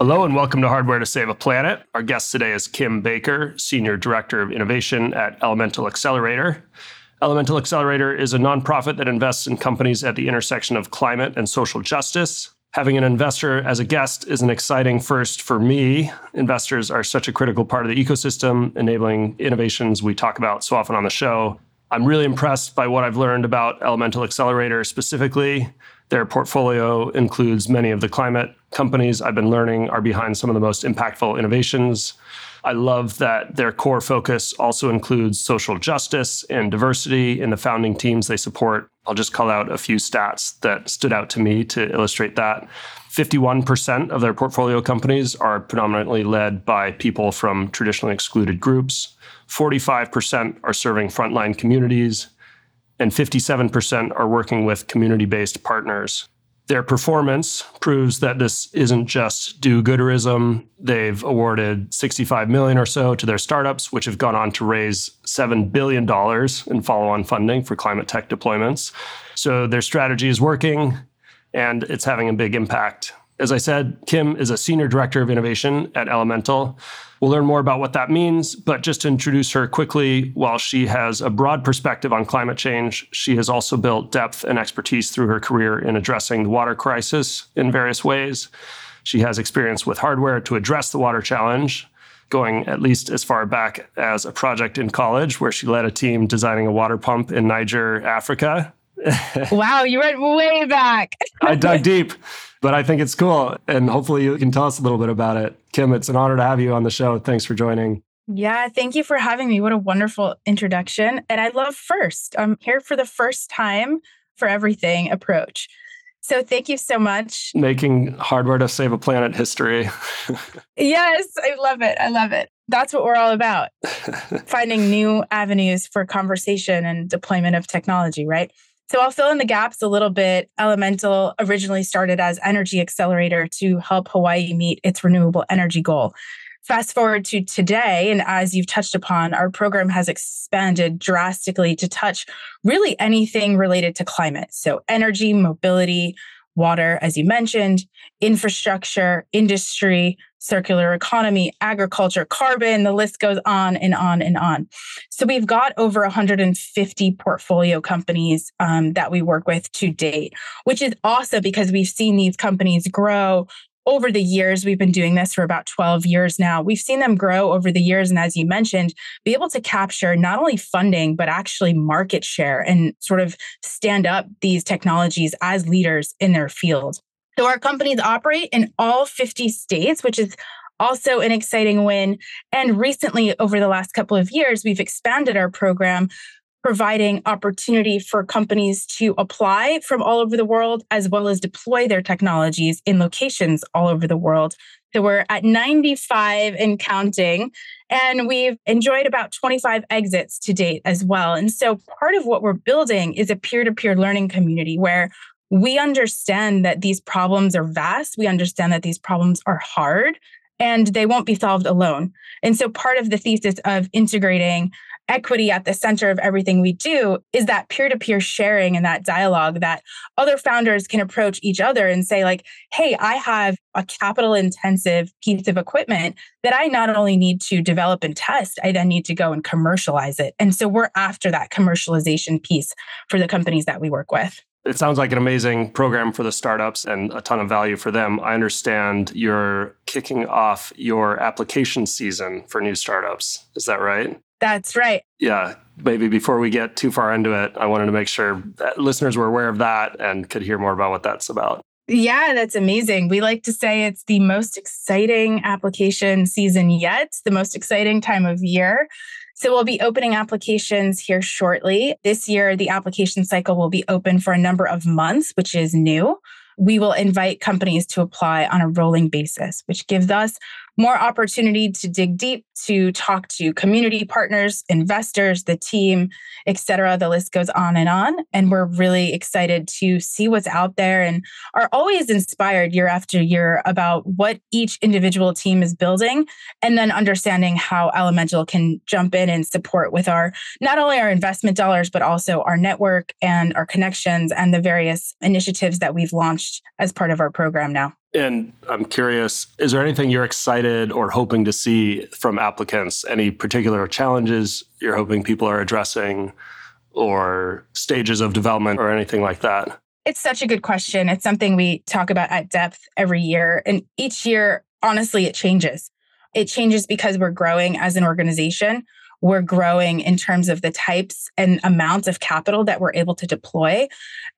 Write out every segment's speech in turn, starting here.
Hello and welcome to Hardware to Save a Planet. Our guest today is Kim Baker, Senior Director of Innovation at Elemental Excelerator. Elemental Excelerator is a nonprofit that invests in companies at the intersection of climate and social justice. Having an investor as a guest is an exciting first for me. Investors are such a critical part of the ecosystem, enabling innovations we talk about so often on the show. I'm really impressed by what I've learned about Elemental Excelerator specifically. Their portfolio includes many of the climate companies I've been learning are behind some of the most impactful innovations. I love that their core focus also includes social justice and diversity in the founding teams they support. I'll just call out a few stats that stood out to me to illustrate that. 51% of their portfolio companies are predominantly led by people from traditionally excluded groups. 45% are serving frontline communities, and 57% are working with community based partners. Their performance proves that this isn't just do gooderism. They've awarded 65 million or so to their startups, which have gone on to raise $7 billion in follow on funding for climate tech deployments. So their strategy is working and it's having a big impact. As I said, Kim is a senior director of innovation at Elemental. We'll learn more about what that means, but just to introduce her quickly, while she has a broad perspective on climate change, she has also built depth and expertise through her career in addressing the water crisis in various ways. She has experience with hardware to address the water challenge, going at least as far back as a project in college where she led a team designing a water pump in Niger, Africa. wow, you went way back. I dug deep but I think it's cool. And hopefully you can tell us a little bit about it. Kim, it's an honor to have you on the show. Thanks for joining. Yeah, thank you for having me. What a wonderful introduction. And I love first. I'm here for the first time for everything approach. So thank you so much. Making hardware to save a planet history. yes, I love it. I love it. That's what we're all about. Finding new avenues for conversation and deployment of technology, right? So I'll fill in the gaps a little bit. Elemental originally started as Energy Excelerator to help Hawaii meet its renewable energy goal. Fast forward to today, and as you've touched upon, our program has expanded drastically to touch really anything related to climate. So, energy, mobility, water, as you mentioned, infrastructure, industry, circular economy, agriculture, carbon, the list goes on and on and on. So we've got over 150 portfolio companies um, that we work with to date, which is awesome because we've seen these companies grow over the years, we've been doing this for about 12 years now. We've seen them grow over the years. And as you mentioned, be able to capture not only funding, but actually market share and sort of stand up these technologies as leaders in their field. So our companies operate in all 50 states, which is also an exciting win. And recently, over the last couple of years, we've expanded our program providing opportunity for companies to apply from all over the world as well as deploy their technologies in locations all over the world. So we're at 95 and counting, and we've enjoyed about 25 exits to date as well. And so part of what we're building is a peer to peer learning community where we understand that these problems are vast. We understand that these problems are hard and they won't be solved alone. And so part of the thesis of integrating equity at the center of everything we do is that peer-to-peer sharing and that dialogue that other founders can approach each other and say like hey i have a capital intensive piece of equipment that i not only need to develop and test i then need to go and commercialize it and so we're after that commercialization piece for the companies that we work with it sounds like an amazing program for the startups and a ton of value for them. I understand you're kicking off your application season for new startups. Is that right? That's right. Yeah. Maybe before we get too far into it, I wanted to make sure that listeners were aware of that and could hear more about what that's about. Yeah, that's amazing. We like to say it's the most exciting application season yet, the most exciting time of year. So we'll be opening applications here shortly. This year, the application cycle will be open for a number of months, which is new. We will invite companies to apply on a rolling basis, which gives us more opportunity to dig deep, to talk to community partners, investors, the team, et cetera. The list goes on and on. And we're really excited to see what's out there and are always inspired year after year about what each individual team is building and then understanding how Elemental can jump in and support with our not only our investment dollars, but also our network and our connections and the various initiatives that we've launched as part of our program now. And I'm curious, is there anything you're excited or hoping to see from applicants? Any particular challenges you're hoping people are addressing or stages of development or anything like that? It's such a good question. It's something we talk about at depth every year. And each year, honestly, it changes. It changes because we're growing as an organization we're growing in terms of the types and amounts of capital that we're able to deploy.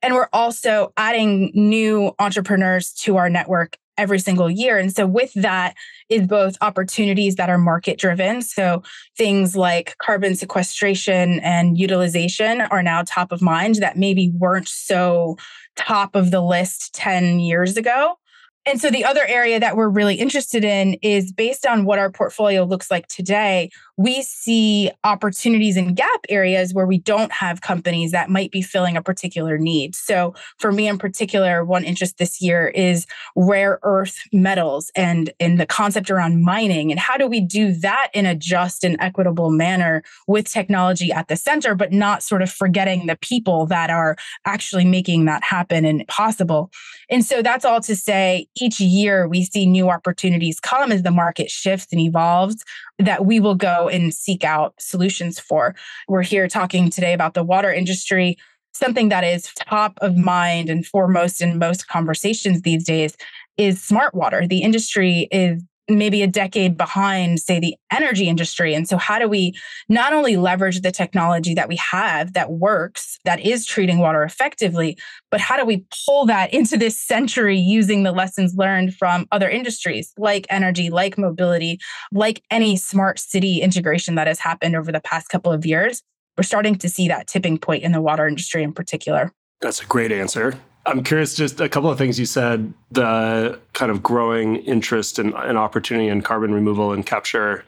And we're also adding new entrepreneurs to our network every single year. And so, with that, is both opportunities that are market driven. So, things like carbon sequestration and utilization are now top of mind that maybe weren't so top of the list 10 years ago. And so the other area that we're really interested in is based on what our portfolio looks like today, we see opportunities in gap areas where we don't have companies that might be filling a particular need. So for me in particular, one interest this year is rare earth metals and in the concept around mining and how do we do that in a just and equitable manner with technology at the center but not sort of forgetting the people that are actually making that happen and possible. And so that's all to say each year we see new opportunities come as the market shifts and evolves that we will go and seek out solutions for. We're here talking today about the water industry. Something that is top of mind and foremost in most conversations these days is smart water. The industry is maybe a decade behind, say, the energy industry. And so, how do we not only leverage the technology that we have that works, that is treating water effectively, but how do we pull that into this century using the lessons learned from other industries like energy, like mobility, like any smart city integration that has happened over the past couple of years? We're starting to see that tipping point in the water industry in particular. That's a great answer. I'm curious, just a couple of things you said. The kind of growing interest and, opportunity in carbon removal and capture.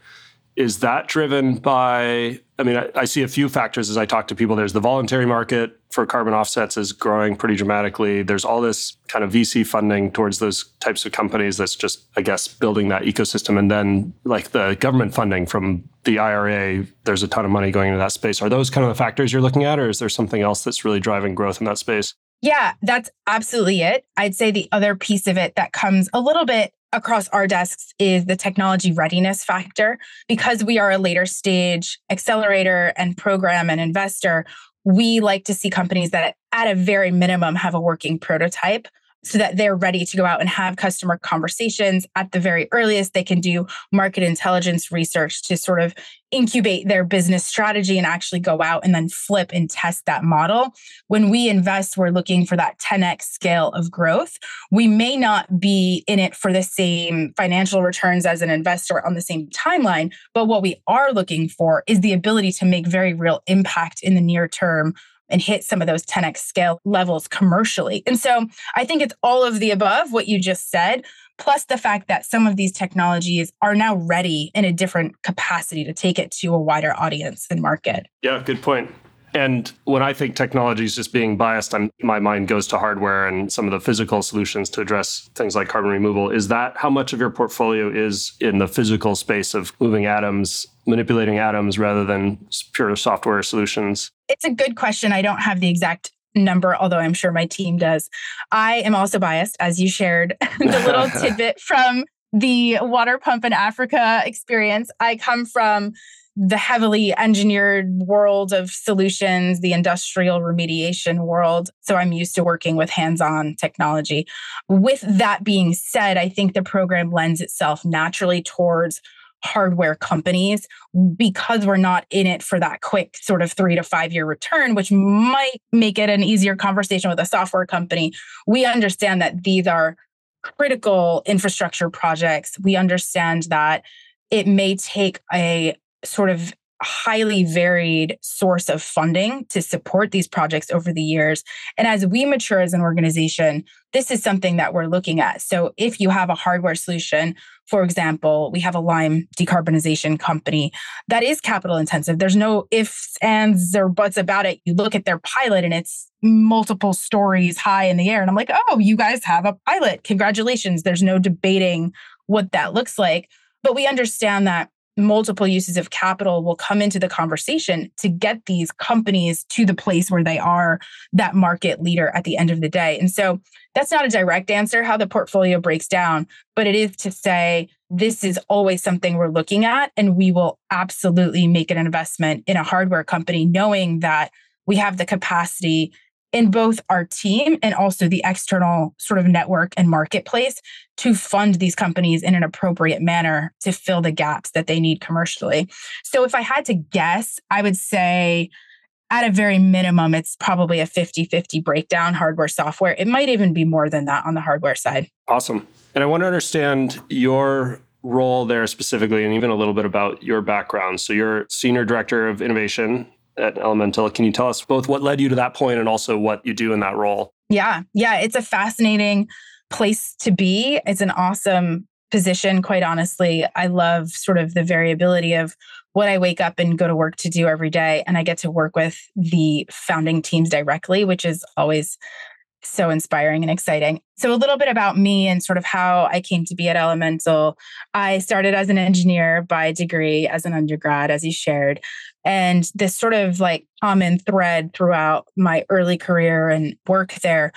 Is that driven by? I mean, I, I, see a few factors as I talk to people. There's the voluntary market for carbon offsets is growing pretty dramatically. There's all this kind of VC funding towards those types of companies that's just, I guess, building that ecosystem. And then, like the government funding from the IRA, there's a ton of money going into that space. Are those kind of the factors you're looking at, or is there something else that's really driving growth in that space? Yeah, that's absolutely it. I'd say the other piece of it that comes a little bit across our desks is the technology readiness factor. Because we are a later stage accelerator and program and investor, we like to see companies that at a very minimum have a working prototype so that they're ready to go out and have customer conversations at the very earliest. They can do market intelligence research to sort of incubate their business strategy and actually go out and then flip and test that model. When we invest we're looking for that 10x scale of growth. We may not be in it for the same financial returns as an investor on the same timeline but what we are looking for is the ability to make very real impact in the near term and hit some of those 10x scale levels commercially. And so I think it's all of the above, what you just said, plus the fact that some of these technologies are now ready in a different capacity to take it to a wider audience and market. Yeah, good point. And when I think technology is just being biased, I'm, my mind goes to hardware and some of the physical solutions to address things like carbon removal. Is that how much of your portfolio is in the physical space of moving atoms, manipulating atoms rather than pure software solutions? It's a good question. I don't have the exact number, although I'm sure my team does. I am also biased, as you shared the little tidbit from the water pump in Africa experience. I come from the heavily engineered world of solutions, the industrial remediation world. So I'm used to working with hands on technology. With that being said, I think the program lends itself naturally towards hardware companies because we're not in it for that quick sort of three to five year return, which might make it an easier conversation with a software company. We understand that these are critical infrastructure projects. We understand that it may take a sort of highly varied source of funding to support these projects over the years. And as we mature as an organization, this is something that we're looking at. So if you have a hardware solution, for example, we have a lime decarbonization company that is capital intensive. There's no ifs, ands, or buts about it. You look at their pilot and it's multiple stories high in the air. And I'm like, oh, you guys have a pilot. Congratulations. There's no debating what that looks like. But we understand that multiple uses of capital will come into the conversation to get these companies to the place where they are that market leader at the end of the day. And so that's not a direct answer how the portfolio breaks down, but it is to say this is always something we're looking at and we will absolutely make an investment in a hardware company knowing that we have the capacity in both our team and also the external sort of network and marketplace to fund these companies in an appropriate manner to fill the gaps that they need commercially. So if I had to guess, I would say at a very minimum, it's probably a 50 50 breakdown hardware software. It might even be more than that on the hardware side. Awesome. And I want to understand your role there specifically and even a little bit about your background. So you're senior director of innovation at Elemental. Can you tell us both what led you to that point and also what you do in that role? Yeah, yeah, it's a fascinating place to be. It's an awesome position, quite honestly. I love sort of the variability of what I wake up and go to work to do every day. And I get to work with the founding teams directly, which is always so inspiring and exciting. So, a little bit about me and sort of how I came to be at Elemental. I started as an engineer by degree as an undergrad, as you shared. And this sort of like common thread throughout my early career and work there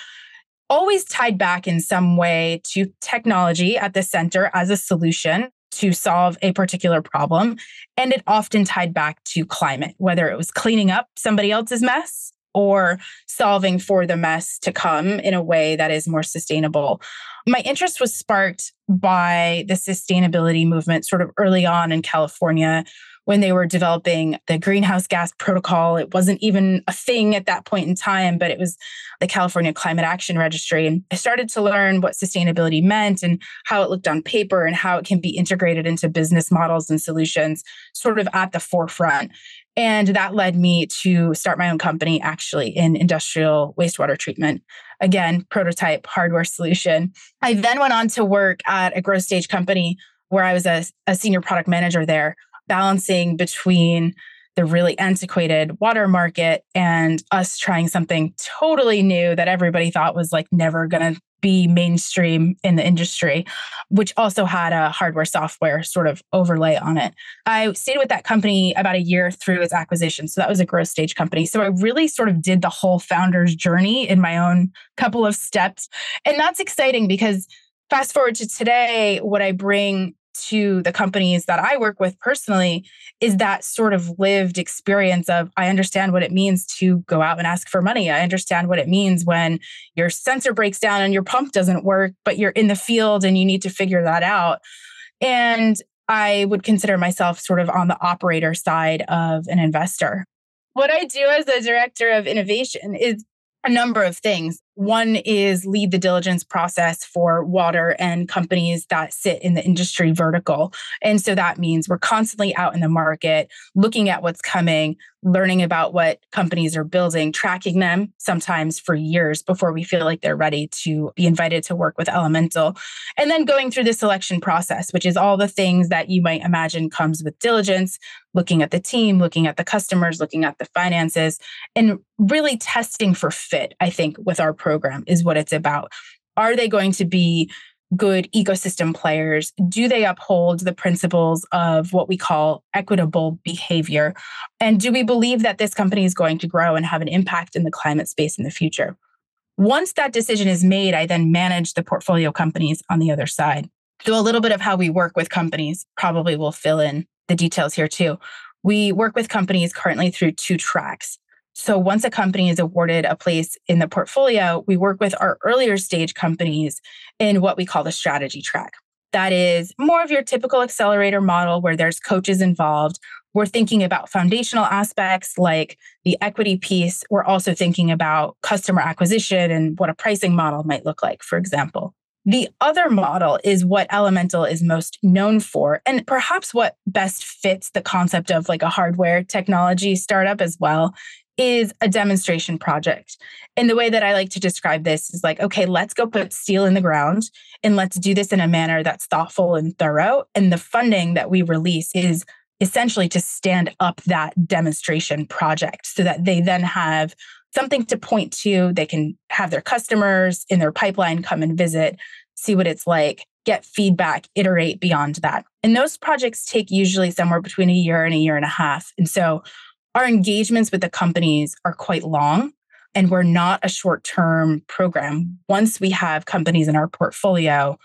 always tied back in some way to technology at the center as a solution to solve a particular problem. And it often tied back to climate, whether it was cleaning up somebody else's mess or solving for the mess to come in a way that is more sustainable. My interest was sparked by the sustainability movement sort of early on in California when they were developing the greenhouse gas protocol. It wasn't even a thing at that point in time, but it was the California Climate Action Registry. And I started to learn what sustainability meant and how it looked on paper and how it can be integrated into business models and solutions, sort of at the forefront. And that led me to start my own company actually in industrial wastewater treatment. Again, prototype hardware solution. I then went on to work at a growth stage company where I was a, a senior product manager there, balancing between the really antiquated water market and us trying something totally new that everybody thought was like never going to be mainstream in the industry, which also had a hardware software sort of overlay on it. I stayed with that company about a year through its acquisition. So that was a growth stage company. So I really sort of did the whole founder's journey in my own couple of steps. And that's exciting because fast forward to today, what I bring to the companies that I work with personally is that sort of lived experience of I understand what it means to go out and ask for money. I understand what it means when your sensor breaks down and your pump doesn't work, but you're in the field and you need to figure that out. And I would consider myself sort of on the operator side of an investor. What I do as a director of innovation is a number of things. One is lead the diligence process for water and companies that sit in the industry vertical. And so that means we're constantly out in the market, looking at what's coming, learning about what companies are building, tracking them sometimes for years before we feel like they're ready to be invited to work with Elemental. And then going through the selection process, which is all the things that you might imagine comes with diligence, looking at the team, looking at the customers, looking at the finances, and really testing for fit, I think, with our program is what it's about. Are they going to be good ecosystem players? Do they uphold the principles of what we call equitable behavior? And do we believe that this company is going to grow and have an impact in the climate space in the future? Once that decision is made, I then manage the portfolio companies on the other side. So, a little bit of how we work with companies probably will fill in the details here too. We work with companies currently through two tracks. So once a company is awarded a place in the portfolio, we work with our earlier stage companies in what we call the strategy track. That is more of your typical accelerator model where there's coaches involved. We're thinking about foundational aspects like the equity piece. We're also thinking about customer acquisition and what a pricing model might look like, for example. The other model is what Elemental is most known for, and perhaps what best fits the concept of like a hardware technology startup as well, is a demonstration project. And the way that I like to describe this is like, okay, let's go put steel in the ground and let's do this in a manner that's thoughtful and thorough. And the funding that we release is essentially to stand up that demonstration project so that they then have something to point to. They can have their customers in their pipeline come and visit, see what it's like, get feedback, iterate beyond that. And those projects take usually somewhere between a year and a year and a half. And so our engagements with the companies are quite long and we're not a short term program. Once we have companies in our portfolio,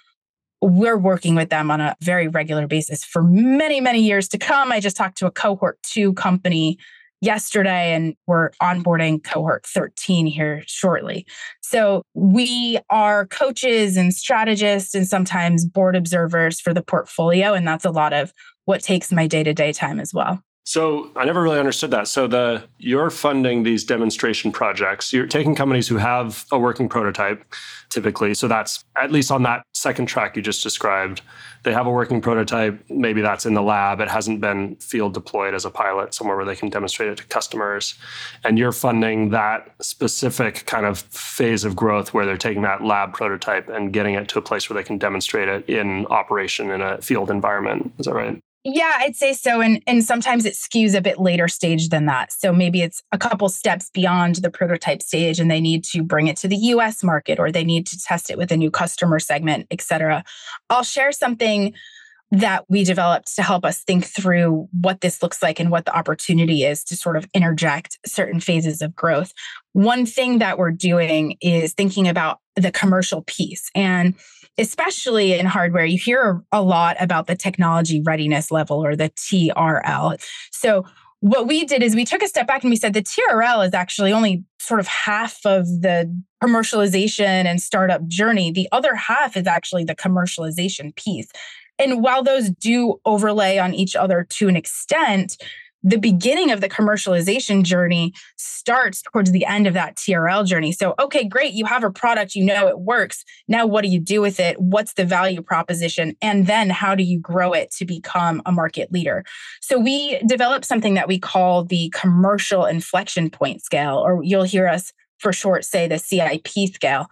we're working with them on a very regular basis for many, many years to come. I just talked to a cohort two company yesterday and we're onboarding cohort 13 here shortly. So we are coaches and strategists and sometimes board observers for the portfolio. And that's a lot of what takes my day to day time as well. So I never really understood that. So the you're funding these demonstration projects. You're taking companies who have a working prototype, typically. So that's at least on that second track you just described. They have a working prototype. Maybe that's in the lab. It hasn't been field deployed as a pilot somewhere where they can demonstrate it to customers. And you're funding that specific kind of phase of growth where they're taking that lab prototype and getting it to a place where they can demonstrate it in operation in a field environment. Is that right? Yeah, I'd say so. And and sometimes it skews a bit later stage than that. So maybe it's a couple steps beyond the prototype stage and they need to bring it to the US market or they need to test it with a new customer segment, et cetera. I'll share something that we developed to help us think through what this looks like and what the opportunity is to sort of interject certain phases of growth. One thing that we're doing is thinking about the commercial piece. And especially in hardware, you hear a lot about the technology readiness level or the TRL. So, what we did is we took a step back and we said the TRL is actually only sort of half of the commercialization and startup journey. The other half is actually the commercialization piece. And while those do overlay on each other to an extent, the beginning of the commercialization journey starts towards the end of that TRL journey. So, okay, great, you have a product, you know it works. Now, what do you do with it? What's the value proposition? And then, how do you grow it to become a market leader? So, we developed something that we call the commercial inflection point scale, or you'll hear us for short say the CIP scale.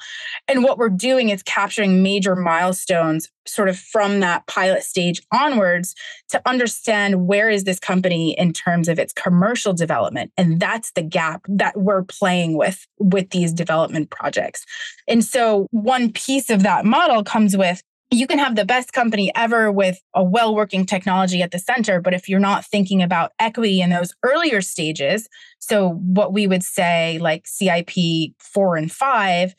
And what we're doing is capturing major milestones sort of from that pilot stage onwards to understand where is this company in terms of its commercial development and that's the gap that we're playing with with these development projects. And so one piece of that model comes with you can have the best company ever with a well working technology at the center. But if you're not thinking about equity in those earlier stages, so what we would say like CIP four and five,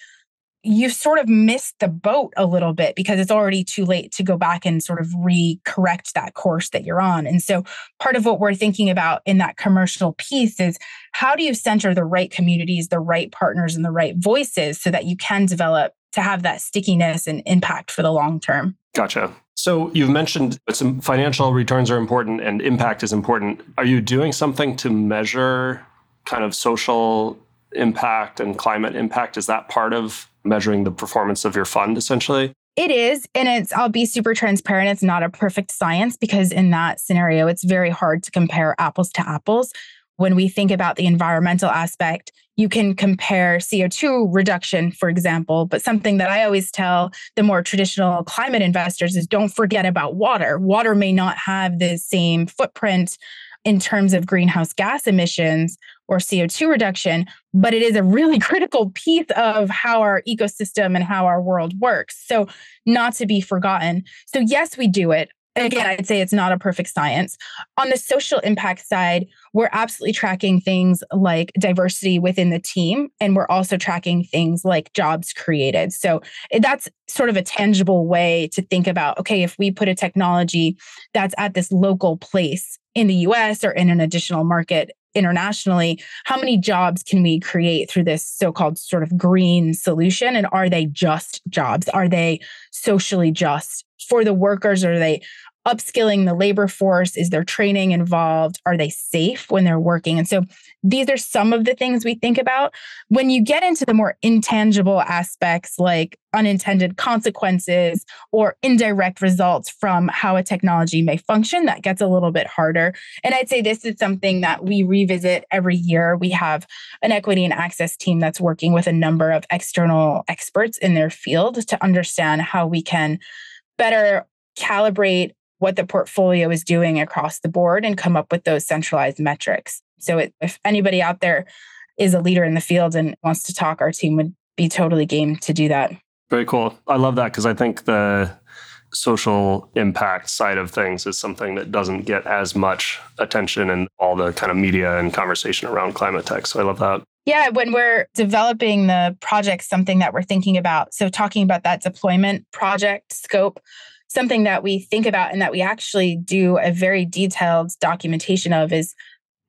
you sort of missed the boat a little bit because it's already too late to go back and sort of re-correct that course that you're on. And so part of what we're thinking about in that commercial piece is how do you center the right communities, the right partners, and the right voices so that you can develop to have that stickiness and impact for the long term. Gotcha. So you've mentioned some financial returns are important and impact is important. Are you doing something to measure kind of social impact and climate impact? Is that part of measuring the performance of your fund essentially? It is. And it's, I'll be super transparent. It's not a perfect science because in that scenario, it's very hard to compare apples to apples when we think about the environmental aspect, you can compare CO2 reduction, for example. But something that I always tell the more traditional climate investors is don't forget about water. Water may not have the same footprint in terms of greenhouse gas emissions or CO2 reduction, but it is a really critical piece of how our ecosystem and how our world works. So, not to be forgotten. So, yes, we do it again, I'd say it's not a perfect science. On the social impact side, we're absolutely tracking things like diversity within the team, and we're also tracking things like jobs created. So eh, that's sort of a tangible way to think about okay, if we put a technology that's at this local place in the US or in an additional market internationally, how many jobs can we create through this so called sort of green solution? And are they just jobs? Are they socially just? For the workers? Are they upskilling the labor force? Is there training involved? Are they safe when they're working? And so these are some of the things we think about. When you get into the more intangible aspects like unintended consequences or indirect results from how a technology may function, that gets a little bit harder. And I'd say this is something that we revisit every year. We have an equity and access team that's working with a number of external experts in their field to understand how we can better calibrate what the portfolio is doing across the board and come up with those centralized metrics. So it, if anybody out there is a leader in the field and wants to talk, our team would be totally game to do that. Very cool. I love that because I think the social impact side of things is something that doesn't get as much attention in all the kind of media and conversation around climate tech. So I love that. Yeah, when we're developing the project, something that we're thinking about. So, talking about that deployment project scope, something that we think about and that we actually do a very detailed documentation of is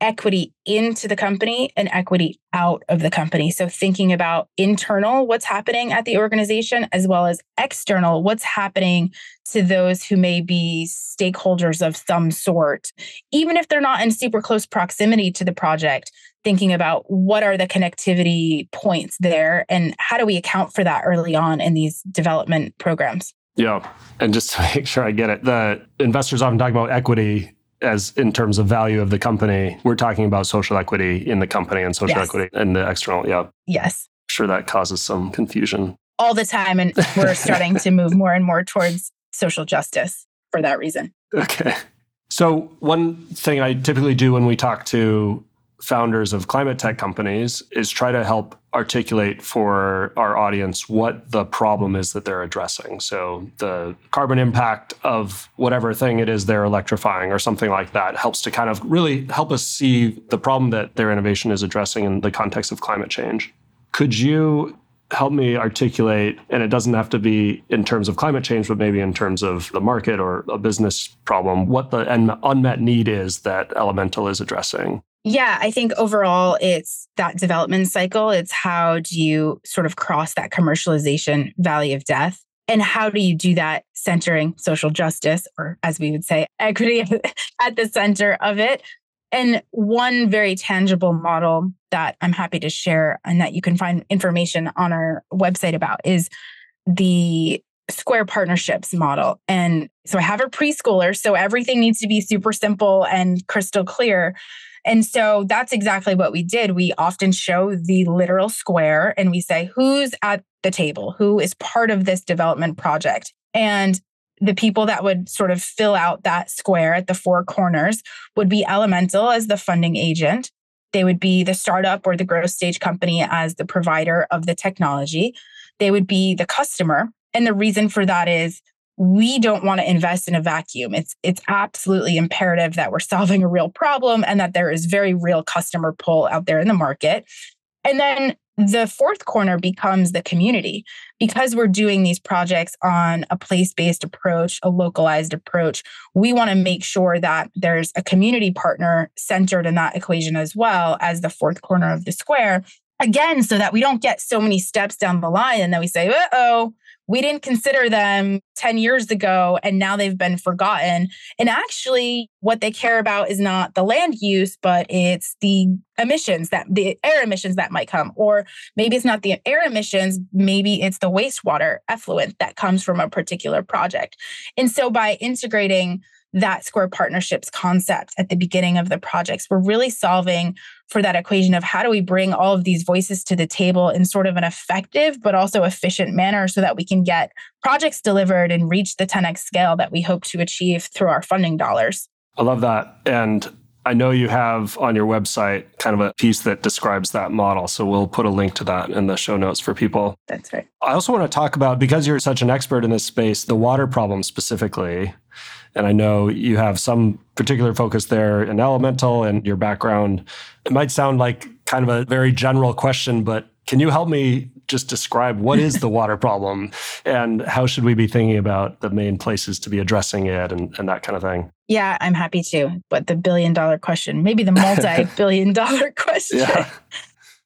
equity into the company and equity out of the company. So, thinking about internal, what's happening at the organization, as well as external, what's happening to those who may be stakeholders of some sort, even if they're not in super close proximity to the project. Thinking about what are the connectivity points there and how do we account for that early on in these development programs? Yeah. And just to make sure I get it, the investors often talk about equity as in terms of value of the company. We're talking about social equity in the company and social yes. equity in the external. Yeah. Yes. Sure that causes some confusion. All the time. And we're starting to move more and more towards social justice for that reason. Okay. So, one thing I typically do when we talk to founders of climate tech companies is try to help articulate for our audience what the problem is that they're addressing. So the carbon impact of whatever thing it is they're electrifying or something like that helps to kind of really help us see the problem that their innovation is addressing in the context of climate change. Could you help me articulate, and it doesn't have to be in terms of climate change, but maybe in terms of the market or a business problem, what the unmet need is that Elemental is addressing? Yeah, I think overall it's that development cycle. It's how do you sort of cross that commercialization valley of death? And how do you do that centering social justice, or as we would say, equity at the center of it? And one very tangible model that I'm happy to share and that you can find information on our website about is the Square Partnerships model. And so I have a preschooler, so everything needs to be super simple and crystal clear. And so that's exactly what we did. We often show the literal square and we say, who's at the table? Who is part of this development project? And the people that would sort of fill out that square at the four corners would be Elemental as the funding agent. They would be the startup or the growth stage company as the provider of the technology. They would be the customer. And the reason for that is we don't want to invest in a vacuum. It's it's absolutely imperative that we're solving a real problem and that there is very real customer pull out there in the market. And then the fourth corner becomes the community because we're doing these projects on a place-based approach, a localized approach. We want to make sure that there's a community partner centered in that equation as well as the fourth corner of the square. Again, so that we don't get so many steps down the line and then we say, uh-oh, we didn't consider them 10 years ago and now they've been forgotten. And actually, what they care about is not the land use, but it's the emissions that the air emissions that might come. Or maybe it's not the air emissions, maybe it's the wastewater effluent that comes from a particular project. And so by integrating that Square Partnerships concept at the beginning of the projects. We're really solving for that equation of how do we bring all of these voices to the table in sort of an effective but also efficient manner so that we can get projects delivered and reach the 10x scale that we hope to achieve through our funding dollars. I love that. And I know you have on your website kind of a piece that describes that model. So we'll put a link to that in the show notes for people. That's right. I also want to talk about, because you're such an expert in this space, the water problem specifically. And I know you have some particular focus there in elemental and your background. It might sound like kind of a very general question, but can you help me just describe what is the water problem and how should we be thinking about the main places to be addressing it and, and that kind of thing? Yeah, I'm happy to. But the billion dollar question, maybe the multi billion dollar question. Yeah.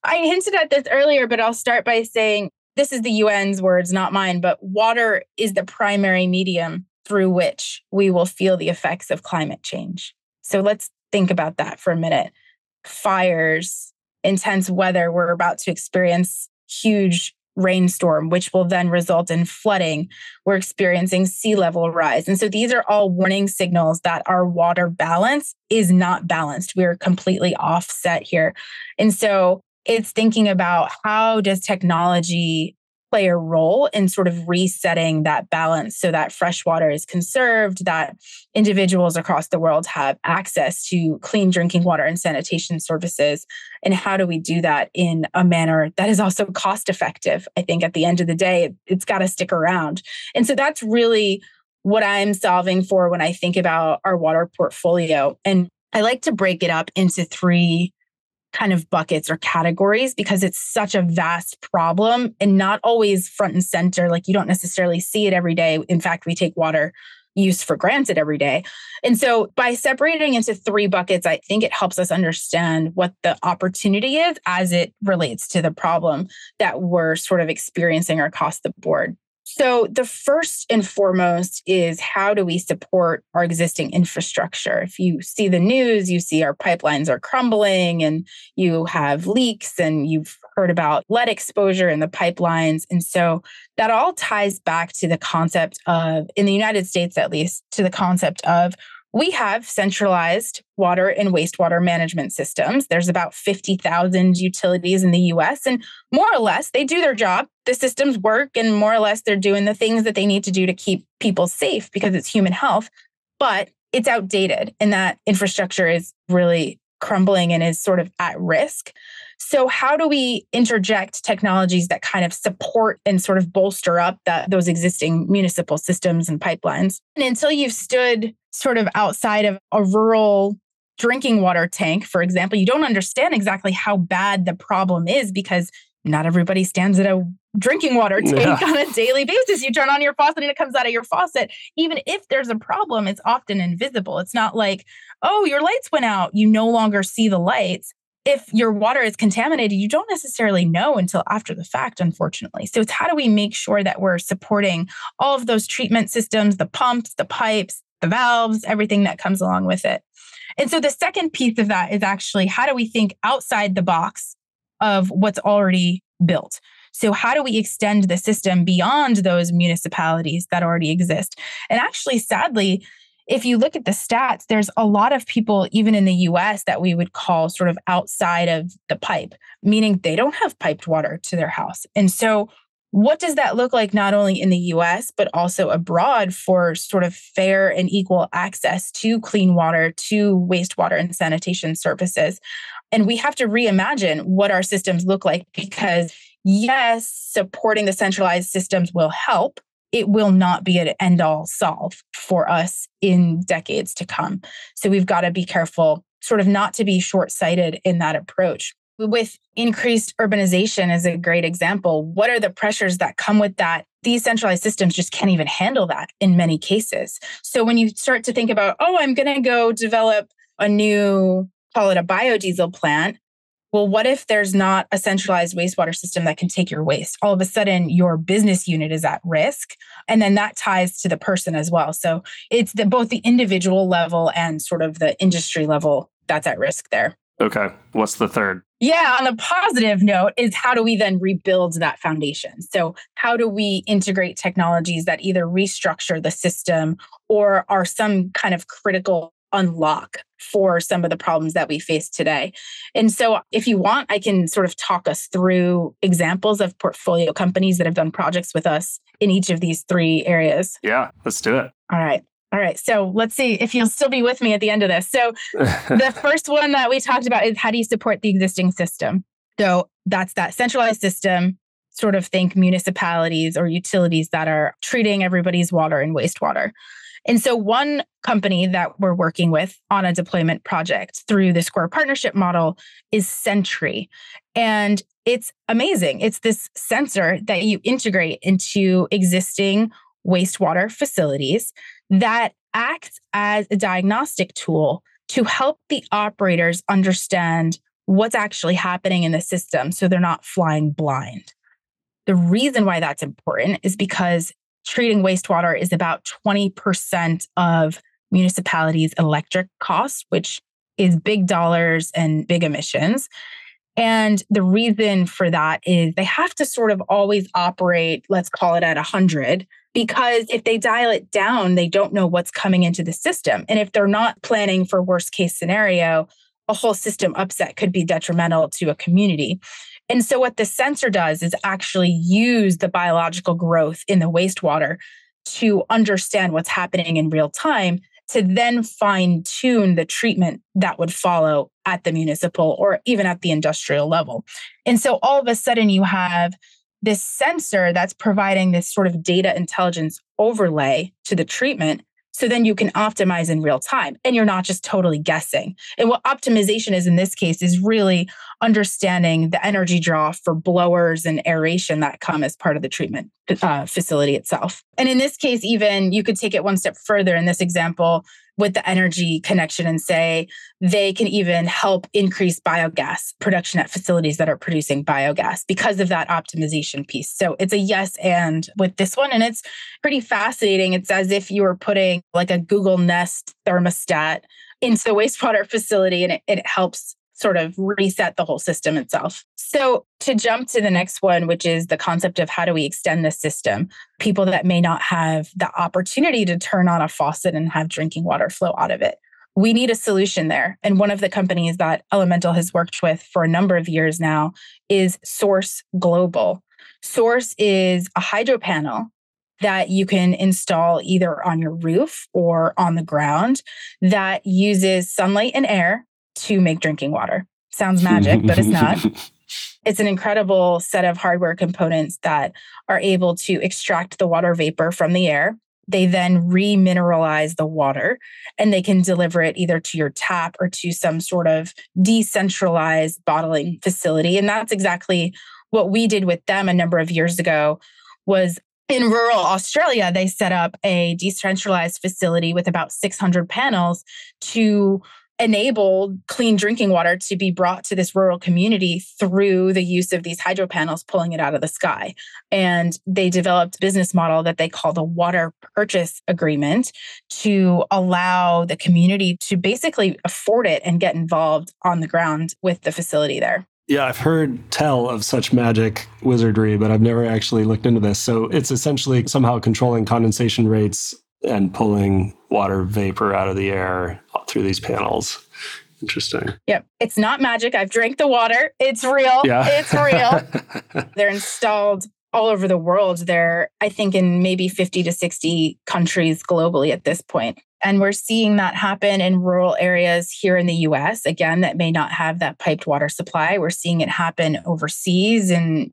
I hinted at this earlier, but I'll start by saying this is the UN's words, not mine, but water is the primary medium through which we will feel the effects of climate change. So let's think about that for a minute. Fires, intense weather, we're about to experience huge rainstorm, which will then result in flooding. We're experiencing sea level rise. And so these are all warning signals that our water balance is not balanced. We're completely offset here. And so it's thinking about how does technology play a role in sort of resetting that balance so that fresh water is conserved, that individuals across the world have access to clean drinking water and sanitation services. And how do we do that in a manner that is also cost effective? I think at the end of the day, it's got to stick around. And so that's really what I'm solving for when I think about our water portfolio. And I like to break it up into three kind of buckets or categories because it's such a vast problem and not always front and center. Like you don't necessarily see it every day. In fact, we take water use for granted every day. And so by separating into three buckets, I think it helps us understand what the opportunity is as it relates to the problem that we're sort of experiencing across the board. So, the first and foremost is how do we support our existing infrastructure? If you see the news, you see our pipelines are crumbling and you have leaks and you've heard about lead exposure in the pipelines. And so that all ties back to the concept of, in the United States at least, to the concept of we have centralized water and wastewater management systems. There's about 50,000 utilities in the US, and more or less, they do their job. The systems work, and more or less, they're doing the things that they need to do to keep people safe because it's human health. But it's outdated, and that infrastructure is really crumbling and is sort of at risk. So, how do we interject technologies that kind of support and sort of bolster up that, those existing municipal systems and pipelines? And until you've stood sort of outside of a rural drinking water tank, for example, you don't understand exactly how bad the problem is because not everybody stands at a drinking water tank yeah. on a daily basis. You turn on your faucet and it comes out of your faucet. Even if there's a problem, it's often invisible. It's not like, oh, your lights went out. You no longer see the lights if your water is contaminated, you don't necessarily know until after the fact, unfortunately. So it's how do we make sure that we're supporting all of those treatment systems, the pumps, the pipes, the valves, everything that comes along with it. And so the second piece of that is actually how do we think outside the box of what's already built? So, how do we extend the system beyond those municipalities that already exist? And actually, sadly, if you look at the stats, there's a lot of people, even in the US, that we would call sort of outside of the pipe, meaning they don't have piped water to their house. And so, what does that look like not only in the US, but also abroad for sort of fair and equal access to clean water, to wastewater and sanitation services? And we have to reimagine what our systems look like because, yes, supporting the centralized systems will help it will not be an end all solve for us in decades to come. So we've got to be careful, sort of not to be short sighted in that approach. With increased urbanization is a great example. What are the pressures that come with that? These centralized systems just can't even handle that in many cases. So when you start to think about, oh, I'm going to go develop a new, call it a biodiesel plant, well, what if there's not a centralized wastewater system that can take your waste? All of a sudden, your business unit is at risk. And then that ties to the person as well. So it's the, both the individual level and sort of the industry level that's at risk there. Okay. What's the third? Yeah, on a positive note, is how do we then rebuild that foundation? So, how do we integrate technologies that either restructure the system or are some kind of critical unlock for some of the problems that we face today. And so, if you want, I can sort of talk us through examples of portfolio companies that have done projects with us in each of these three areas. Yeah, let's do it. All right. All right. So let's see if you'll still be with me at the end of this. So, the first one that we talked about is how do you support the existing system? So, that's that centralized system, sort of think municipalities or utilities that are treating everybody's water and wastewater. And so, one company that we're working with on a deployment project through the Square partnership model is Sentry. And it's amazing. It's this sensor that you integrate into existing wastewater facilities that acts as a diagnostic tool to help the operators understand what's actually happening in the system so they're not flying blind. The reason why that's important is because treating wastewater is about 20% of municipalities' electric costs, which is big dollars and big emissions. And the reason for that is they have to sort of always operate, let's call it at 100, because if they dial it down, they don't know what's coming into the system. And if they're not planning for worst case scenario, a whole system upset could be detrimental to a community. And so, what the sensor does is actually use the biological growth in the wastewater to understand what's happening in real time to then fine tune the treatment that would follow at the municipal or even at the industrial level. And so, all of a sudden, you have this sensor that's providing this sort of data intelligence overlay to the treatment so then you can optimize in real time and you're not just totally guessing. And what optimization is in this case is really understanding the energy draw for blowers and aeration that come as part of the treatment uh, facility itself. And in this case, even you could take it one step further. In this example, with the energy connection and say they can even help increase biogas production at facilities that are producing biogas because of that optimization piece. So it's a yes and with this one. And it's pretty fascinating. It's as if you were putting like a Google Nest thermostat into a wastewater facility and it, it helps sort of reset the whole system itself. So, to jump to the next one, which is the concept of how do we extend the system, people that may not have the opportunity to turn on a faucet and have drinking water flow out of it. We need a solution there. And one of the companies that Elemental has worked with for a number of years now is Source Global. Source is a hydro panel that you can install either on your roof or on the ground that uses sunlight and air to make drinking water. Sounds magic, but it's not. It's an incredible set of hardware components that are able to extract the water vapor from the air. They then remineralize the water and they can deliver it either to your tap or to some sort of decentralized bottling facility. And that's exactly what we did with them a number of years ago was in rural Australia, they set up a decentralized facility with about 600 panels to enabled clean drinking water to be brought to this rural community through the use of these hydro panels pulling it out of the sky and they developed a business model that they call the water purchase agreement to allow the community to basically afford it and get involved on the ground with the facility there yeah, I've heard tell of such magic wizardry, but I've never actually looked into this. So it's essentially somehow controlling condensation rates and pulling water vapor out of the air through these panels. Interesting. Yep. It's not magic. I've drank the water. It's real. Yeah. It's real. They're installed all over the world. They're, I think, in maybe 50 to 60 countries globally at this point. And we're seeing that happen in rural areas here in the US, again, that may not have that piped water supply. We're seeing it happen overseas and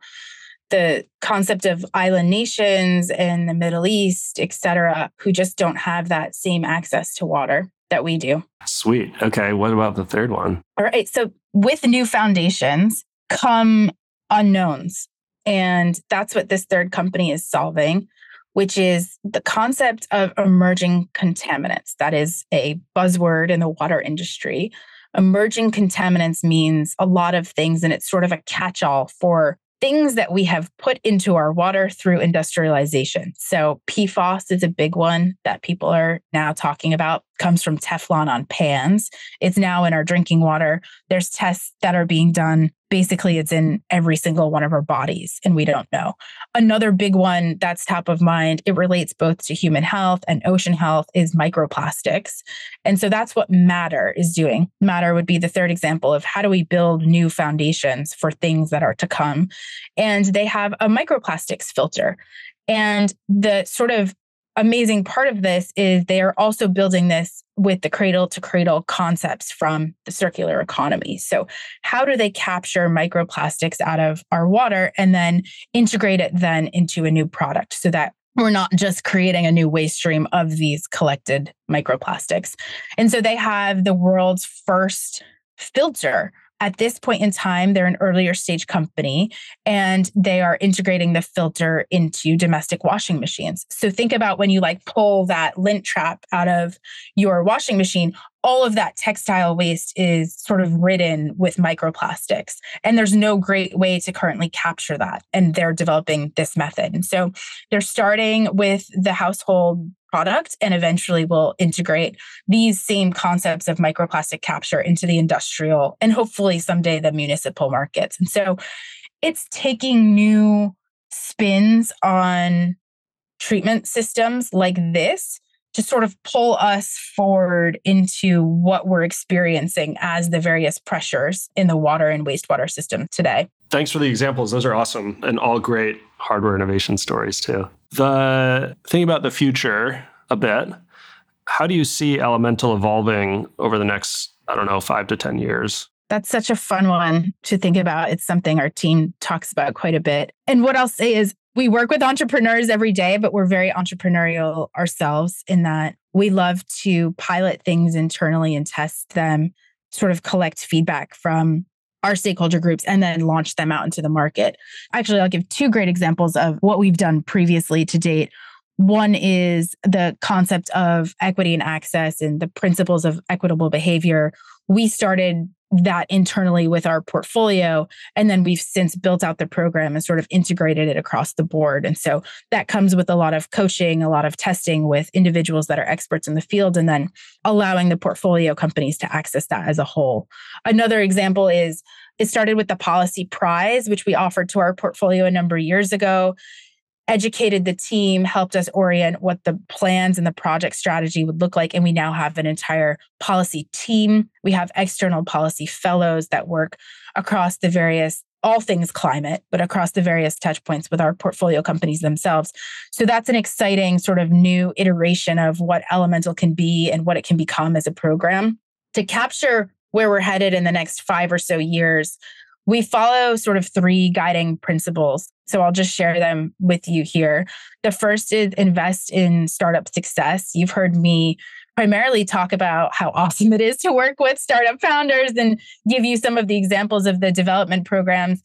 the concept of island nations in the Middle East, et cetera, who just don't have that same access to water that we do. Sweet. Okay. What about the third one? All right. So, with new foundations come unknowns. And that's what this third company is solving, which is the concept of emerging contaminants. That is a buzzword in the water industry. Emerging contaminants means a lot of things, and it's sort of a catch all for things that we have put into our water through industrialization. So, PFAS is a big one that people are now talking about, comes from Teflon on pans. It's now in our drinking water. There's tests that are being done basically it's in every single one of our bodies and we don't know. Another big one that's top of mind, it relates both to human health and ocean health is microplastics. And so that's what Matter is doing. Matter would be the third example of how do we build new foundations for things that are to come. And they have a microplastics filter. And the sort of amazing part of this is they are also building this with the cradle to cradle concepts from the circular economy. So, how do they capture microplastics out of our water and then integrate it then into a new product so that we're not just creating a new waste stream of these collected microplastics? And so they have the world's first filter at this point in time, they're an earlier stage company and they are integrating the filter into domestic washing machines. So think about when you like pull that lint trap out of your washing machine, all of that textile waste is sort of ridden with microplastics. And there's no great way to currently capture that. And they're developing this method. And so they're starting with the household product and eventually will integrate these same concepts of microplastic capture into the industrial and hopefully someday the municipal markets. And so it's taking new spins on treatment systems like this to sort of pull us forward into what we're experiencing as the various pressures in the water and wastewater system today. Thanks for the examples. Those are awesome and all great hardware innovation stories, too. The thing about the future a bit, how do you see Elemental evolving over the next, I don't know, five to 10 years? That's such a fun one to think about. It's something our team talks about quite a bit. And what I'll say is, we work with entrepreneurs every day, but we're very entrepreneurial ourselves in that we love to pilot things internally and test them, sort of collect feedback from our stakeholder groups and then launch them out into the market. Actually, I'll give two great examples of what we've done previously to date. One is the concept of equity and access and the principles of equitable behavior. We started that internally with our portfolio. And then we've since built out the program and sort of integrated it across the board. And so that comes with a lot of coaching, a lot of testing with individuals that are experts in the field, and then allowing the portfolio companies to access that as a whole. Another example is it started with the policy prize, which we offered to our portfolio a number of years ago educated the team, helped us orient what the plans and the project strategy would look like. And we now have an entire policy team. We have external policy fellows that work across the various all things climate, but across the various touch points with our portfolio companies themselves. So that's an exciting sort of new iteration of what Elemental can be and what it can become as a program. To capture where we're headed in the next five or so years, we follow sort of three guiding principles. So I'll just share them with you here. The first is invest in startup success. You've heard me primarily talk about how awesome it is to work with startup founders and give you some of the examples of the development programs.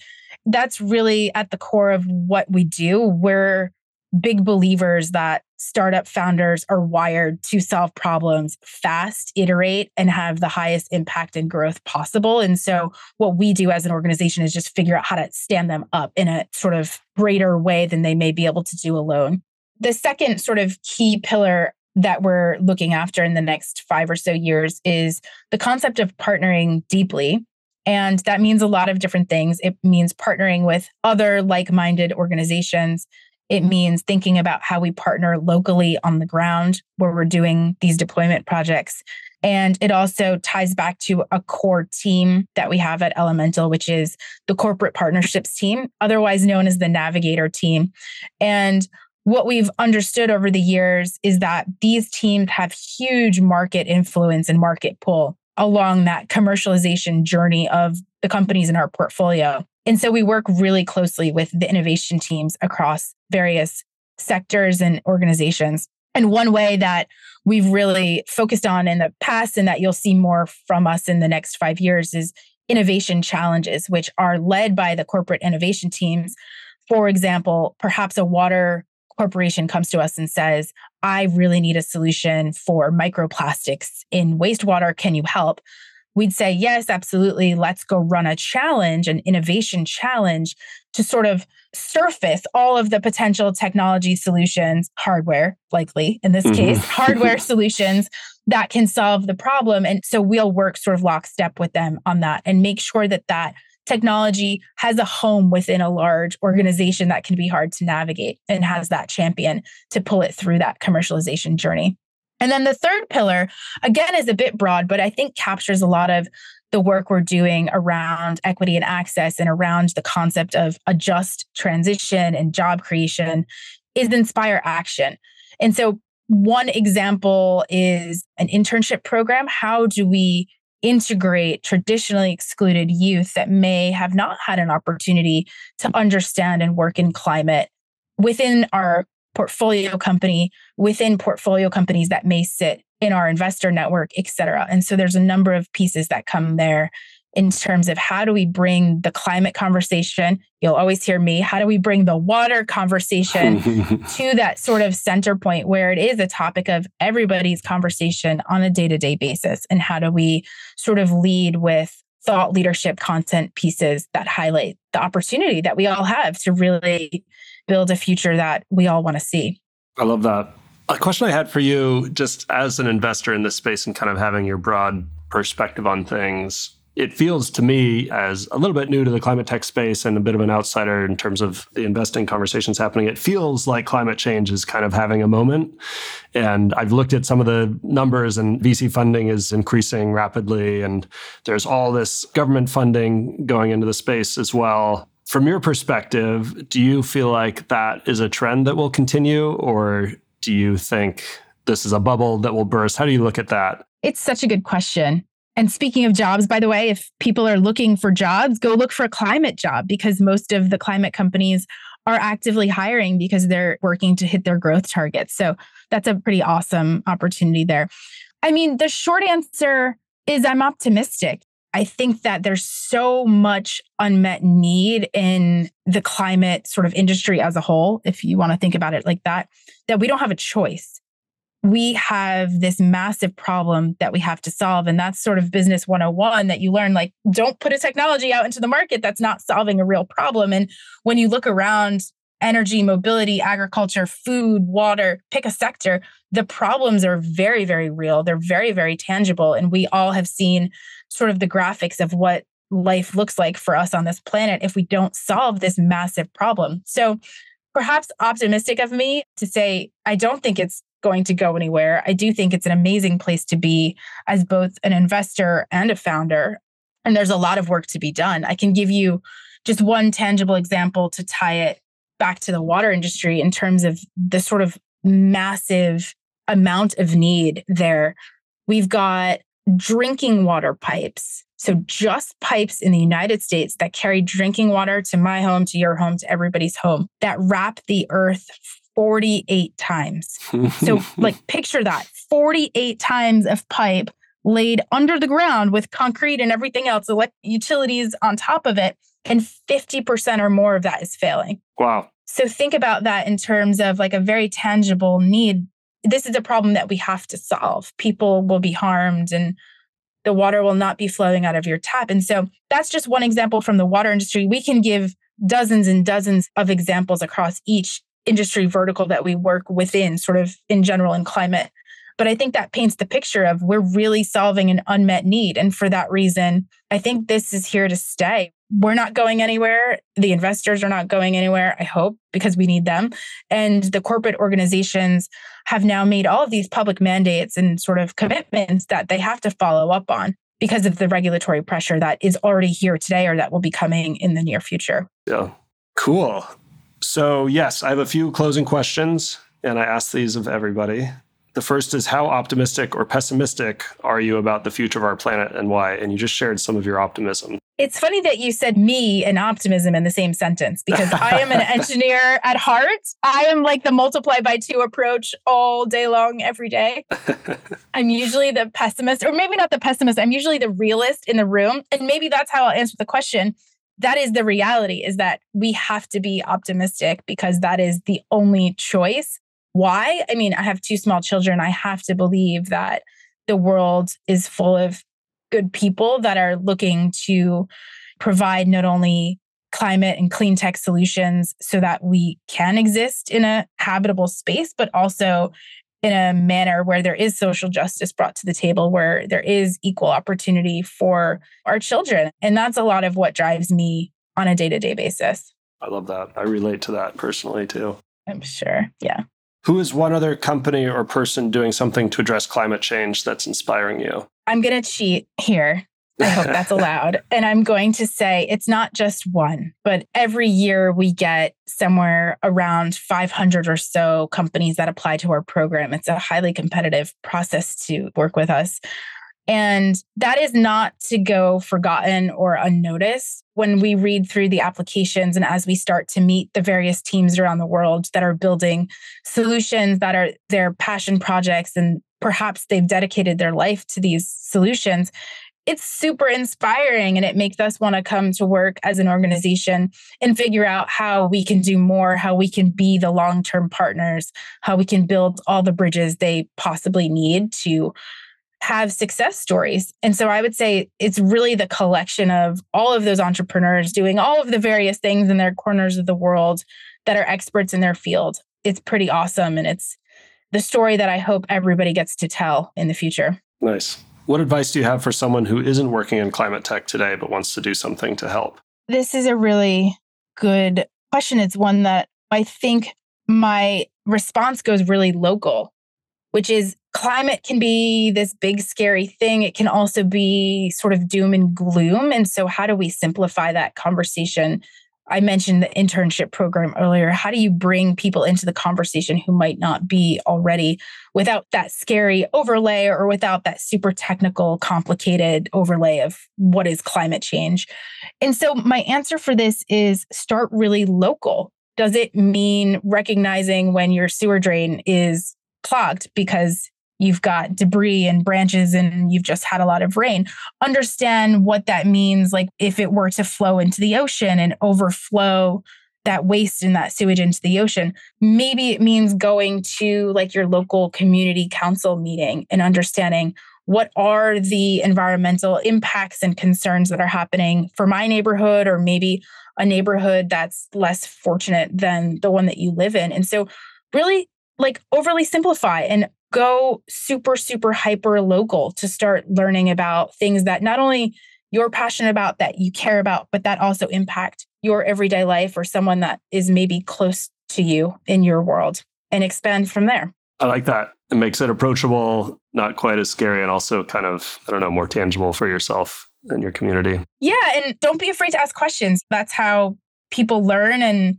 That's really at the core of what we do. We're big believers that startup founders are wired to solve problems fast, iterate, and have the highest impact and growth possible. And so, what we do as an organization is just figure out how to stand them up in a sort of greater way than they may be able to do alone. The second sort of key pillar that we're looking after in the next five or so years is the concept of partnering deeply. And that means a lot of different things. It means partnering with other like minded organizations it means thinking about how we partner locally on the ground where we're doing these deployment projects. And it also ties back to a core team that we have at Elemental, which is the corporate partnerships team, otherwise known as the navigator team. And what we've understood over the years is that these teams have huge market influence and market pull along that commercialization journey of the companies in our portfolio. And so we work really closely with the innovation teams across various sectors and organizations. And one way that we've really focused on in the past and that you'll see more from us in the next five years is innovation challenges, which are led by the corporate innovation teams. For example, perhaps a water corporation comes to us and says, I really need a solution for microplastics in wastewater. Can you help? We'd say, yes, absolutely. Let's go run a challenge, an innovation challenge to sort of surface all of the potential technology solutions, hardware, likely in this mm-hmm. case, hardware solutions that can solve the problem. And so we'll work sort of lockstep with them on that and make sure that that technology has a home within a large organization that can be hard to navigate and has that champion to pull it through that commercialization journey. And then the third pillar, again, is a bit broad, but I think captures a lot of the work we're doing around equity and access and around the concept of a just transition and job creation is inspire action. And so, one example is an internship program. How do we integrate traditionally excluded youth that may have not had an opportunity to understand and work in climate within our portfolio company within portfolio companies that may sit in our investor network, et cetera. And so there's a number of pieces that come there in terms of how do we bring the climate conversation you'll always hear me how do we bring the water conversation to that sort of center point where it is a topic of everybody's conversation on a day-to-day basis and how do we sort of lead with thought leadership content pieces that highlight the opportunity that we all have to really build a future that we all want to see i love that a question i had for you just as an investor in this space and kind of having your broad perspective on things it feels to me as a little bit new to the climate tech space and a bit of an outsider in terms of the investing conversations happening. It feels like climate change is kind of having a moment. And I've looked at some of the numbers, and VC funding is increasing rapidly. And there's all this government funding going into the space as well. From your perspective, do you feel like that is a trend that will continue, or do you think this is a bubble that will burst? How do you look at that? It's such a good question. And speaking of jobs, by the way, if people are looking for jobs, go look for a climate job because most of the climate companies are actively hiring because they're working to hit their growth targets. So that's a pretty awesome opportunity there. I mean, the short answer is I'm optimistic. I think that there's so much unmet need in the climate sort of industry as a whole, if you want to think about it like that, that we don't have a choice we have this massive problem that we have to solve. And that's sort of business 101 that you learn like, don't put a technology out into the market that's not solving a real problem. And when you look around, energy, mobility, agriculture, food, water, pick a sector, the problems are very, very real. They're very, very tangible. And we all have seen sort of the graphics of what life looks like for us on this planet if we don't solve this massive problem. So perhaps optimistic of me to say, I don't think it's going to go anywhere. I do think it's an amazing place to be as both an investor and a founder. And there's a lot of work to be done. I can give you just one tangible example to tie it back to the water industry in terms of the sort of massive amount of need there. We've got drinking water pipes. So, just pipes in the United States that carry drinking water to my home, to your home, to everybody's home that wrap the earth 48 times. so, like, picture that 48 times of pipe laid under the ground with concrete and everything else, like utilities on top of it. And 50% or more of that is failing. Wow. So, think about that in terms of like a very tangible need. This is a problem that we have to solve. People will be harmed and the water will not be flowing out of your tap. And so, that's just one example from the water industry. We can give dozens and dozens of examples across each industry vertical that we work within, sort of in general in climate. But I think that paints the picture of we're really solving an unmet need. And for that reason, I think this is here to stay. We're not going anywhere. The investors are not going anywhere, I hope, because we need them. And the corporate organizations have now made all of these public mandates and sort of commitments that they have to follow up on because of the regulatory pressure that is already here today or that will be coming in the near future. Yeah. Cool. So, yes, I have a few closing questions, and I ask these of everybody. The first is How optimistic or pessimistic are you about the future of our planet and why? And you just shared some of your optimism. It's funny that you said me and optimism in the same sentence because I am an engineer at heart. I am like the multiply by two approach all day long, every day. I'm usually the pessimist, or maybe not the pessimist. I'm usually the realist in the room. And maybe that's how I'll answer the question that is the reality is that we have to be optimistic because that is the only choice. Why? I mean, I have two small children. I have to believe that the world is full of good people that are looking to provide not only climate and clean tech solutions so that we can exist in a habitable space, but also in a manner where there is social justice brought to the table, where there is equal opportunity for our children. And that's a lot of what drives me on a day to day basis. I love that. I relate to that personally too. I'm sure. Yeah. Who is one other company or person doing something to address climate change that's inspiring you? I'm going to cheat here I hope that's allowed. And I'm going to say it's not just one, but every year we get somewhere around 500 or so companies that apply to our program. It's a highly competitive process to work with us. And that is not to go forgotten or unnoticed. When we read through the applications and as we start to meet the various teams around the world that are building solutions that are their passion projects and perhaps they've dedicated their life to these solutions it's super inspiring and it makes us want to come to work as an organization and figure out how we can do more, how we can be the long term partners, how we can build all the bridges they possibly need to have success stories. And so I would say it's really the collection of all of those entrepreneurs doing all of the various things in their corners of the world that are experts in their field. It's pretty awesome. And it's the story that I hope everybody gets to tell in the future. Nice. What advice do you have for someone who isn't working in climate tech today but wants to do something to help? This is a really good question. It's one that I think my response goes really local, which is climate can be this big, scary thing. It can also be sort of doom and gloom. And so, how do we simplify that conversation I mentioned the internship program earlier. How do you bring people into the conversation who might not be already without that scary overlay or without that super technical, complicated overlay of what is climate change? And so, my answer for this is start really local. Does it mean recognizing when your sewer drain is clogged because you've got debris and branches and you've just had a lot of rain. Understand what that means. Like if it were to flow into the ocean and overflow that waste and that sewage into the ocean, maybe it means going to like your local community council meeting and understanding what are the environmental impacts and concerns that are happening for my neighborhood or maybe a neighborhood that's less fortunate than the one that you live in. And so really like overly simplify and go super, super hyper local to start learning about things that not only you're passionate about, that you care about, but that also impact your everyday life or someone that is maybe close to you in your world and expand from there. I like that. It makes it approachable, not quite as scary, and also kind of, I don't know, more tangible for yourself and your community. Yeah. And don't be afraid to ask questions. That's how people learn and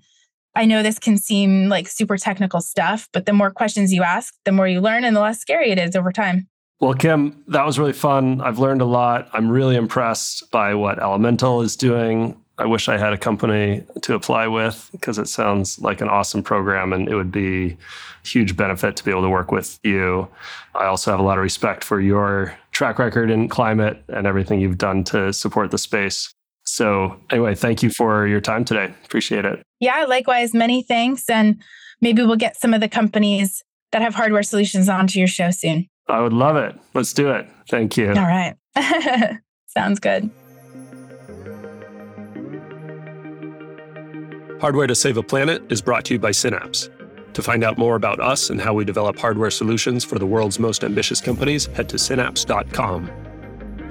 I know this can seem like super technical stuff, but the more questions you ask, the more you learn and the less scary it is over time. Well, Kim, that was really fun. I've learned a lot. I'm really impressed by what Elemental is doing. I wish I had a company to apply with because it sounds like an awesome program and it would be huge benefit to be able to work with you. I also have a lot of respect for your track record in climate and everything you've done to support the space. So, anyway, thank you for your time today. Appreciate it. Yeah, likewise. Many thanks. And maybe we'll get some of the companies that have hardware solutions onto your show soon. I would love it. Let's do it. Thank you. All right. Sounds good. Hardware to Save a Planet is brought to you by Synapse. To find out more about us and how we develop hardware solutions for the world's most ambitious companies, head to synapse.com.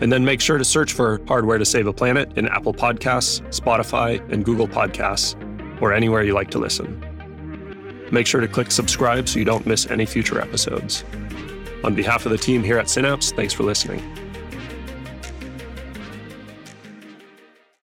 And then make sure to search for Hardware to Save a Planet in Apple Podcasts, Spotify, and Google Podcasts, or anywhere you like to listen. Make sure to click subscribe so you don't miss any future episodes. On behalf of the team here at Synapse, thanks for listening.